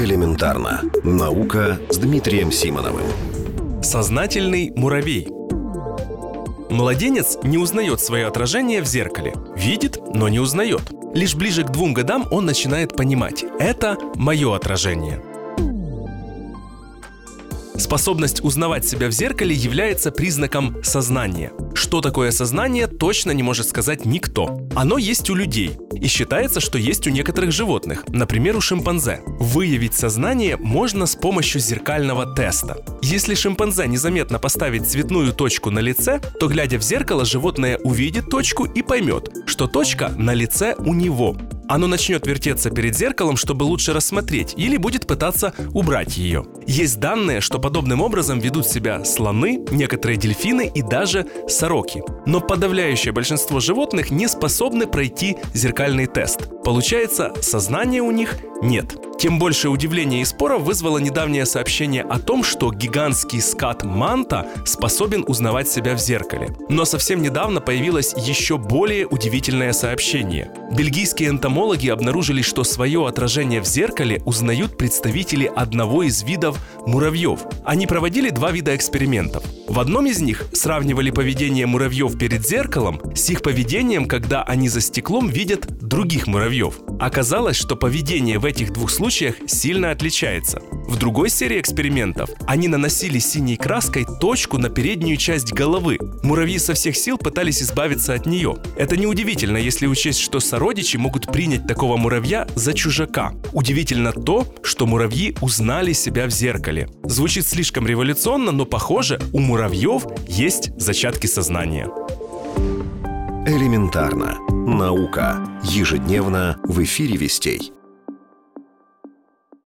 Элементарно. Наука с Дмитрием Симоновым. Сознательный муравей. Младенец не узнает свое отражение в зеркале. Видит, но не узнает. Лишь ближе к двум годам он начинает понимать – это мое отражение. Способность узнавать себя в зеркале является признаком сознания. Что такое сознание, точно не может сказать никто. Оно есть у людей. И считается, что есть у некоторых животных, например, у шимпанзе. Выявить сознание можно с помощью зеркального теста. Если шимпанзе незаметно поставить цветную точку на лице, то, глядя в зеркало, животное увидит точку и поймет, что точка на лице у него. Оно начнет вертеться перед зеркалом, чтобы лучше рассмотреть, или будет пытаться убрать ее. Есть данные, что подобным образом ведут себя слоны, некоторые дельфины и даже сороки. Но подавляющее большинство животных не способны пройти зеркальный тест. Получается, сознания у них нет. Тем больше удивления и споров вызвало недавнее сообщение о том, что гигантский скат манта способен узнавать себя в зеркале. Но совсем недавно появилось еще более удивительное сообщение. Бельгийские энтомологи обнаружили, что свое отражение в зеркале узнают представители одного из видов муравьев. Они проводили два вида экспериментов. В одном из них сравнивали поведение муравьев перед зеркалом с их поведением, когда они за стеклом видят других муравьев. Оказалось, что поведение в этих двух случаях сильно отличается. В другой серии экспериментов они наносили синей краской точку на переднюю часть головы. Муравьи со всех сил пытались избавиться от нее. Это неудивительно, если учесть, что сородичи могут принять такого муравья за чужака. Удивительно то, что муравьи узнали себя в зеркале. Звучит слишком революционно, но похоже, у муравьев есть зачатки сознания. Элементарно. Наука. Ежедневно в эфире вестей.